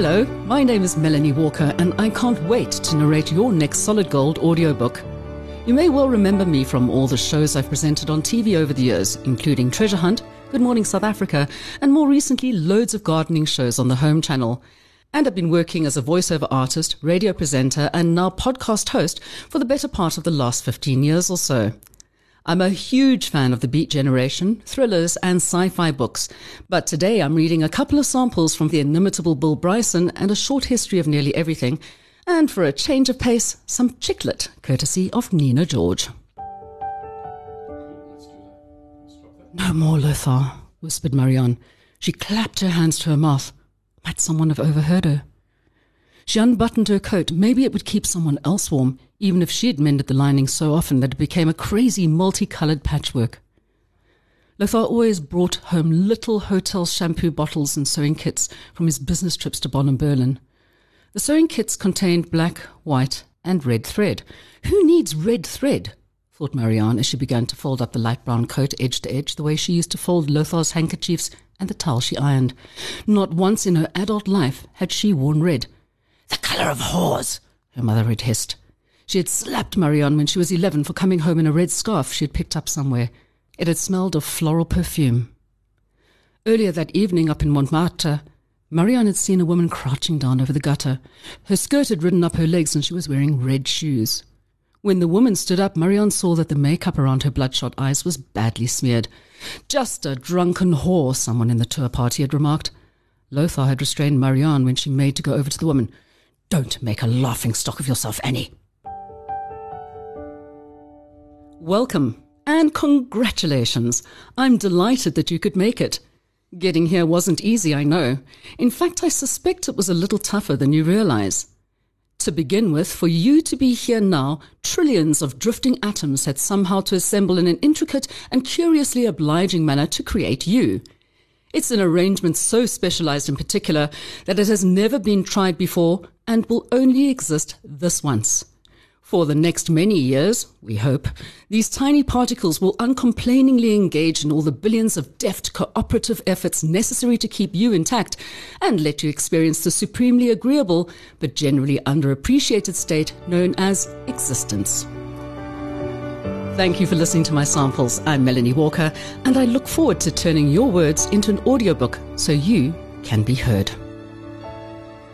Hello, my name is Melanie Walker, and I can't wait to narrate your next Solid Gold audiobook. You may well remember me from all the shows I've presented on TV over the years, including Treasure Hunt, Good Morning South Africa, and more recently, loads of gardening shows on the Home Channel. And I've been working as a voiceover artist, radio presenter, and now podcast host for the better part of the last 15 years or so. I'm a huge fan of the Beat Generation, thrillers, and sci fi books, but today I'm reading a couple of samples from the inimitable Bill Bryson and a short history of nearly everything, and for a change of pace, some chick lit, courtesy of Nina George. No more, Lothar, whispered Marianne. She clapped her hands to her mouth. Might someone have overheard her? She unbuttoned her coat. Maybe it would keep someone else warm, even if she had mended the lining so often that it became a crazy multicolored patchwork. Lothar always brought home little hotel shampoo bottles and sewing kits from his business trips to Bonn and Berlin. The sewing kits contained black, white, and red thread. Who needs red thread? thought Marianne as she began to fold up the light brown coat edge to edge the way she used to fold Lothar's handkerchiefs and the towel she ironed. Not once in her adult life had she worn red. The colour of whores, her mother had hissed. She had slapped Marianne when she was eleven for coming home in a red scarf she had picked up somewhere. It had smelled of floral perfume. Earlier that evening up in Montmartre, Marianne had seen a woman crouching down over the gutter. Her skirt had ridden up her legs and she was wearing red shoes. When the woman stood up, Marianne saw that the makeup around her bloodshot eyes was badly smeared. Just a drunken whore, someone in the tour party had remarked. Lothar had restrained Marianne when she made to go over to the woman. Don't make a laughing stock of yourself, Annie. Welcome and congratulations. I'm delighted that you could make it. Getting here wasn't easy, I know. In fact, I suspect it was a little tougher than you realize. To begin with, for you to be here now, trillions of drifting atoms had somehow to assemble in an intricate and curiously obliging manner to create you. It's an arrangement so specialized in particular that it has never been tried before and will only exist this once. For the next many years, we hope, these tiny particles will uncomplainingly engage in all the billions of deft cooperative efforts necessary to keep you intact and let you experience the supremely agreeable but generally underappreciated state known as existence. Thank you for listening to my samples. I'm Melanie Walker, and I look forward to turning your words into an audiobook so you can be heard.